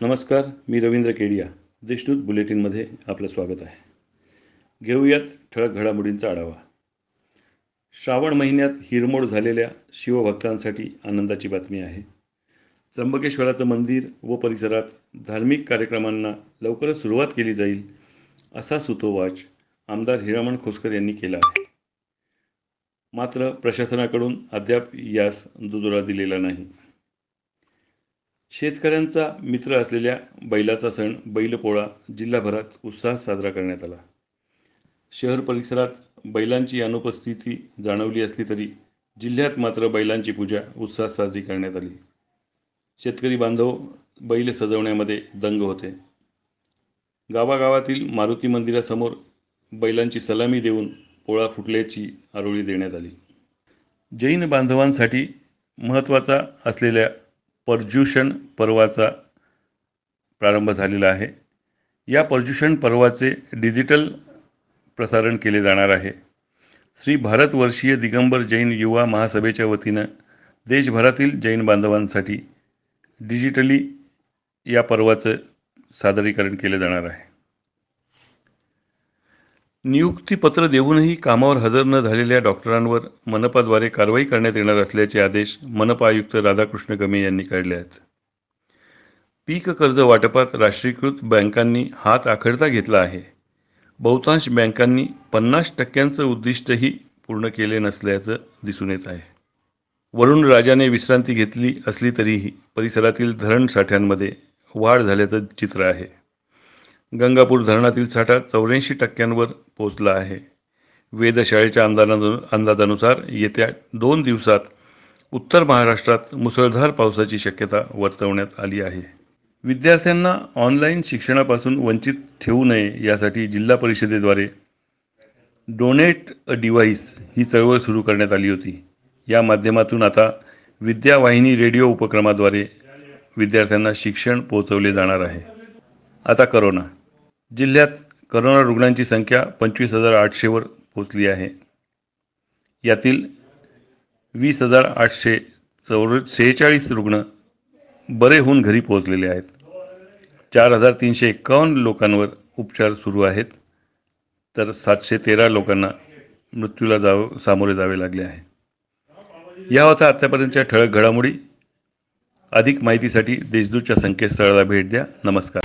नमस्कार मी रवींद्र केडिया. देशदूत बुलेटिनमध्ये आपलं स्वागत आहे. घेऊयात ठळक घडामोडींचा आढावा. श्रावण महिन्यात हिरमोड झालेल्या शिवभक्तांसाठी आनंदाची बातमी आहे. त्र्यंबकेश्वराचं मंदिर व परिसरात धार्मिक कार्यक्रमांना लवकरच सुरुवात केली जाईल असा सुतोवाच आमदार हिरामण खोसकर यांनी केला आहे. मात्र प्रशासनाकडून अद्याप यास दुजोरा दिलेला नाही. शेतकऱ्यांचा मित्र असलेल्या बैलाचा सण बैलपोळा जिल्हाभरात उत्साहात साजरा करण्यात आला. शहर परिसरात बैलांची अनुपस्थिती जाणवली असली तरी जिल्ह्यात मात्र बैलांची पूजा उत्साहात साजरी करण्यात आली. शेतकरी बांधव बैल सजवण्यामध्ये दंग होते. गावागावातील मारुती मंदिरासमोर बैलांची सलामी देऊन पोळा फुटल्याची आरोळी देण्यात आली. जैन बांधवांसाठी महत्त्वाचा असलेल्या पर्युषण पर्वाचा प्रारंभ झालेला आहे. या पर्युषण पर्वाचे डिजिटल प्रसारण केले जाणार आहे. श्री भारतवर्षीय दिगंबर जैन युवा महासभेच्या वतीनं देशभरातील जैन बांधवांसाठी डिजिटली या पर्वाचं सादरीकरण केले जाणार आहे. नियुक्तीपत्र देऊनही कामावर हजर न झालेल्या डॉक्टरांवर मनपाद्वारे कारवाई करण्यात येणार असल्याचे आदेश मनपा आयुक्त राधाकृष्ण गमे यांनी काढले आहेत. पीक कर्ज वाटपात राष्ट्रीयकृत बँकांनी हात आखडता घेतला आहे. बहुतांश बँकांनी पन्नास टक्क्यांचं उद्दिष्टही पूर्ण केले नसल्याचं दिसून येत आहे. वरुण राजाने विश्रांती घेतली असली तरीही परिसरातील धरण साठ्यांमध्ये वाढ झाल्याचं चित्र आहे. गंगापूर धरणातील साठा चौऱ्याऐंशी टक्क्यांवर पोहोचला आहे. वेधशाळेच्या अंदाजा अंदाजानुसार येत्या दोन दिवसात उत्तर महाराष्ट्रात मुसळधार पावसाची शक्यता वर्तवण्यात आली आहे. विद्यार्थ्यांना ऑनलाईन शिक्षणापासून वंचित ठेवू नये यासाठी जिल्हा परिषदेद्वारे डोनेट अ डिव्हाइस ही चळवळ सुरू करण्यात आली होती. या माध्यमातून आता विद्यावाहिनी रेडिओ उपक्रमाद्वारे विद्यार्थ्यांना शिक्षण पोहोचवले जाणार आहे. आता करोना. जिल्ह्यात करोना रुग्णांची संख्या पंचवीस हजार आठशेवर पोचली आहे. यातील वीस हजार आठशे चौर सेहेचाळीस रुग्ण बरे होऊन घरी पोहोचलेले आहेत. चार हजार तीनशे एक्कावन्न लोकांवर उपचार सुरू आहेत. तर सातशे तेरा लोकांना मृत्यूला जावं सामोरे जावे लागले आहे. या होता आत्तापर्यंतच्या ठळक घडामोडी. अधिक माहितीसाठी देशदूतच्या संकेतस्थळाला भेट द्या. नमस्कार.